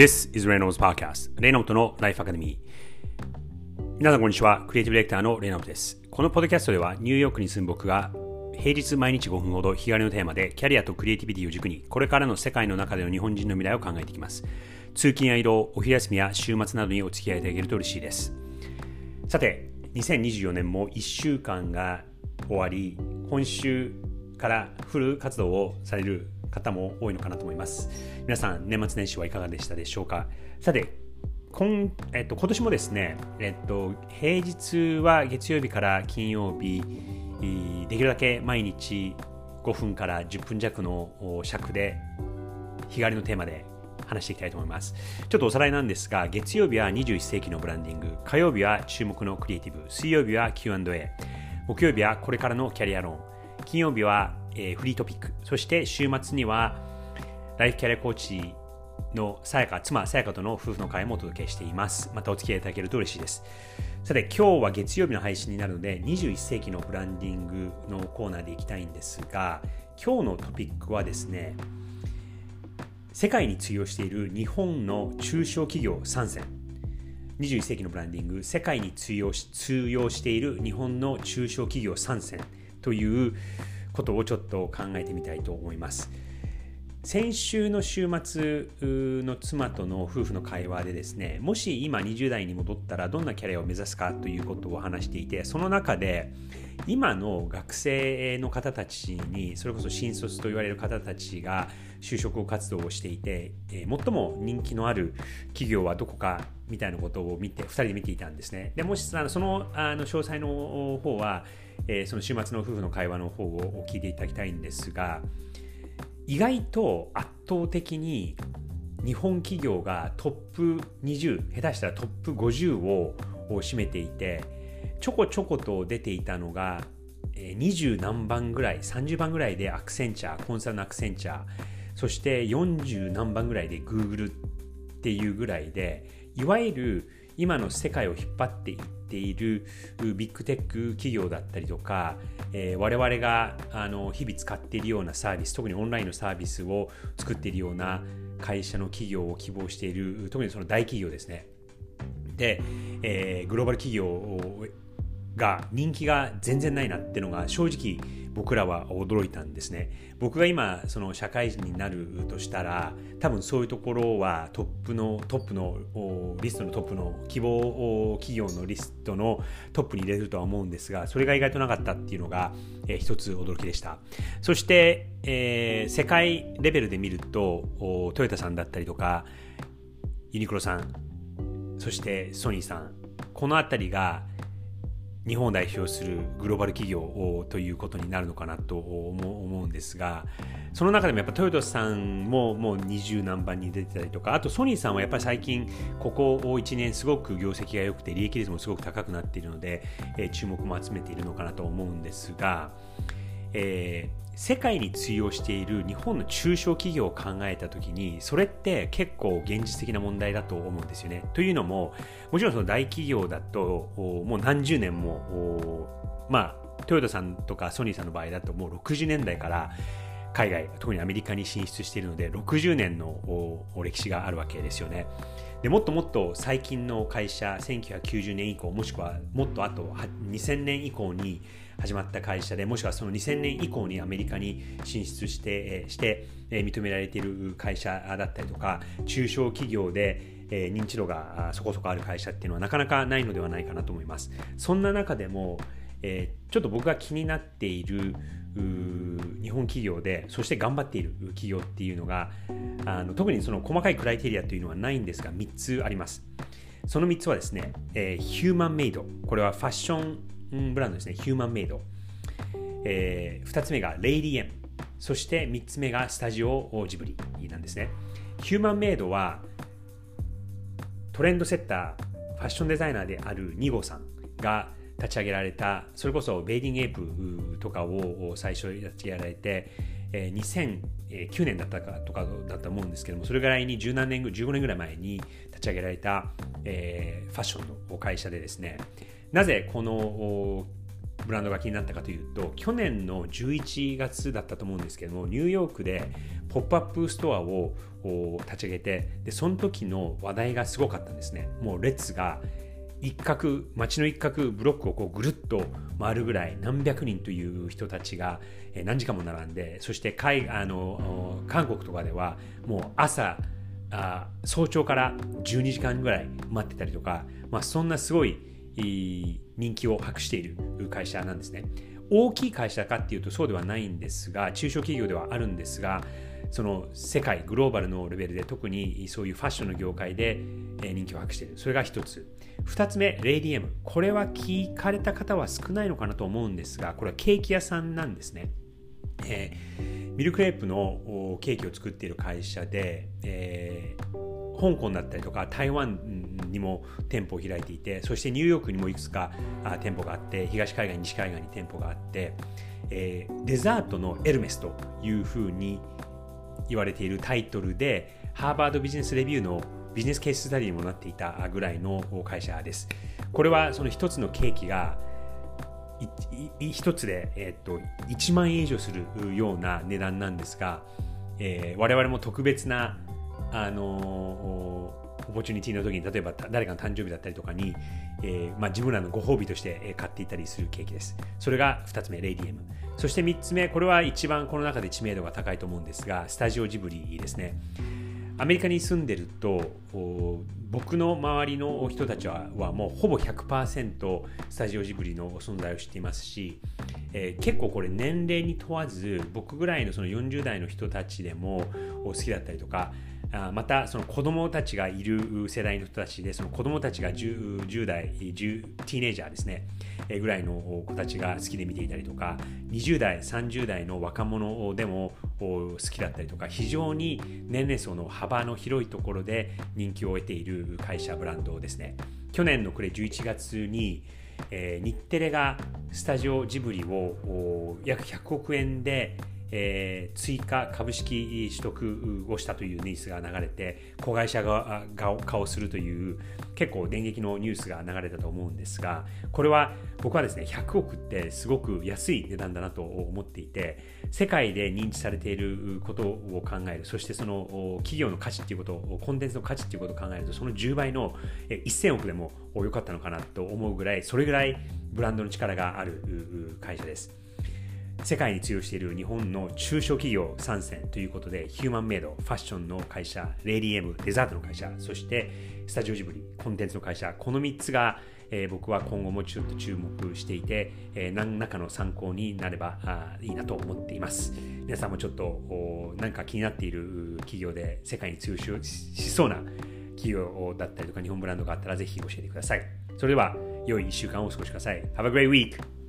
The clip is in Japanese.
This is Reynolds Podcast レイノートのライフアカデミー皆さんこんにちは。クリエイティブディレクターのレイノートです。このポッドキャストではニューヨークに住む僕が平日毎日5分ほど日帰りのテーマでキャリアとクリエイティビティを軸にこれからの世界の中での日本人の未来を考えていきます。通勤や移動お昼休みや週末などにお付き合いいただけると嬉しいです。さて2024年も1週間が終わり今週からフル活動をされる方も多いのかなと思います。皆さん、年末年始はいかがでしたでしょうか？さて、今,、えっと、今年もですね、えっと、平日は月曜日から金曜日、できるだけ毎日5分から10分弱の尺で、日帰りのテーマで話していきたいと思います。ちょっとおさらいなんですが、月曜日は21世紀のブランディング、火曜日は注目のクリエイティブ、水曜日は Q&A、木曜日はこれからのキャリア論、金曜日はえー、フリートピック、そして週末にはライフキャリアコーチのさやか、妻さやかとの夫婦の会もお届けしています。またお付き合いいただけると嬉しいです。さて、今日は月曜日の配信になるので、21世紀のブランディングのコーナーでいきたいんですが、今日のトピックはですね、世界に通用している日本の中小企業参戦。21世紀のブランディング、世界に通用し通用している日本の中小企業参戦ということをちょっと考えてみたいと思います。先週の週末の妻との夫婦の会話でですねもし今20代に戻ったらどんなキャリアを目指すかということを話していてその中で今の学生の方たちにそれこそ新卒と言われる方たちが就職活動をしていて、最も人気のある企業はどこかみたいなことを見て2人で見ていたんですねでもしそのあの詳細の方はえー、その週末の夫婦の会話の方を聞いていただきたいんですが意外と圧倒的に日本企業がトップ20下手したらトップ50を占めていてちょこちょこと出ていたのが20何番ぐらい30番ぐらいでアクセンチャーコンサルのアクセンチャーそして40何番ぐらいでグーグルっていうぐらいでいわゆる今の世界を引っ張っていっているビッグテック企業だったりとか、えー、我々があの日々使っているようなサービス特にオンラインのサービスを作っているような会社の企業を希望している特にその大企業ですね。で、えー、グローバル企業が人気が全然ないなってのが正直僕らは驚いたんですね。僕が今その社会人になるとしたら多分そういうところはトップのトップのリストのトップの希望企業のリストのトップに入れるとは思うんですがそれが意外となかったっていうのが、えー、一つ驚きでしたそして、えー、世界レベルで見るとトヨタさんだったりとかユニクロさんそしてソニーさんこの辺りが日本を代表するグローバル企業ということになるのかなと思うんですがその中でもやっぱトヨタさんももう二十何番に出てたりとかあとソニーさんはやっぱり最近ここ1年すごく業績が良くて利益率もすごく高くなっているので、注目も集めているのかなと思うんですが、え世界に通用している日本の中小企業を考えた時にそれって結構現実的な問題だと思うんですよね。というのももちろんその大企業だともう何十年もまあトヨタさんとかソニーさんの場合だともう60年代から海外特にアメリカに進出しているので60年の歴史があるわけですよね。でもっともっと最近の会社1990年以降もしくはもっとあと2000年以降に始まった会社でもしくはその2000年以降にアメリカに進出してして認められている会社だったりとか中小企業で認知度がそこそこある会社っていうのはなかなかないのではないかなと思います。そんな中でもえ、ちょっと僕が気になっている日本企業でそして頑張っている企業っていうのがあの特にその細かいクライテリアというのはないんですが3つあります。その3つはですね、えー、ヒューマンメイド。これはファッションブランドですね。ヒューマンメイド、えー、2つ目がレイリエンそして3つ目がスタジオジブリなんですね。ヒューマンメイドはトレンドセッターファッションデザイナーである2号さんが立ち上げられたそれこそベイディングエイプとかを最初立ち上げられて2009年だったかとかだと思うんですけどもそれぐらいに十何年15年ぐらい前に立ち上げられた、えー、ファッションの会社でですね。なぜこのブランドが気になったかというと去年の11月だったと思うんですけどもニューヨークでポップアップストアを立ち上げてでその時の話題がすごかったんですね。もう列が一角街の一角ブロックをこうぐるっと回るぐらい何百人という人たちが何時間も並んでそして海あの韓国とかではもう朝あ早朝から12時間ぐらい待ってたりとか、まあ、そんなすごい人気を博している会社なんですね。大きい会社かっていうとそうではないんですが中小企業ではあるんですがその世界グローバルのレベルで特にそういうファッションの業界で人気を博している。それが一つ。二つ目レイディエム。これは聞かれた方は少ないのかなと思うんですがこれはケーキ屋さんなんですね、えー、ミルクレープのケーキを作っている会社で、えー、香港だったりとか台湾にも店舗を開いていてそしてニューヨークにもいくつか店舗があって東海岸西海岸に店舗があって、えー、デザートのエルメスというふうに言われているタイトルでハーバードビジネスレビューのビジネスケーススタディにもなっていたぐらいの会社です。これはその一つのケーキが一つで、えー、と1万円以上するような値段なんですが、えー、我々も特別な、あの opportunity の時に例えば誰かの誕生日だったりとかに、えーまあ、自分らのご褒美として買っていたりするケーキです。それが2つ目、レイディエム。そして3つ目、これは一番この中で知名度が高いと思うんですが、スタジオジブリですね。アメリカに住んでると僕の周りの人たちはもうほぼ100%スタジオジブリの存在を知っていますし、えー、結構これ年齢に問わず僕ぐらいのその40代の人たちでも好きだったりとかまたその子供たちがいる世代の人たちでその子供たちが 10, 10代10ティーネイジャーですね、ぐらいの子たちが好きで見ていたりとか20代30代の若者でも好きだったりとか非常に年齢層の幅の広いところで人気を得ている会社ブランドですね。去年の暮れ11月にえー、日テレがスタジオジブリを約100億円でえー、追加株式取得をしたというニュースが流れて子会社が化をするという結構電撃のニュースが流れたと思うんですがこれは僕はですね100億ってすごく安い値段だなと思っていて世界で認知されていることを考えるそしてその企業の価値っていうことコンテンツの価値っていうことを考えるとその10倍の1000億でも良かったのかなと思うぐらいそれぐらいブランドの力がある会社です。世界に通用している日本の中小企業参戦ということで、ヒューマンメイド、ファッションの会社、レイディエム、デザートの会社、そしてスタジオジブリ、コンテンツの会社、この3つが、え、僕は今後もちょっと注目していて、え、何らかの参考になればあいいなと思っています。皆さんもちょっと何か気になっている企業で世界に通用しそうな企業だったりとか日本ブランドがあったらぜひ教えてください。それでは良い1週間をお過ごしください。Have a great week!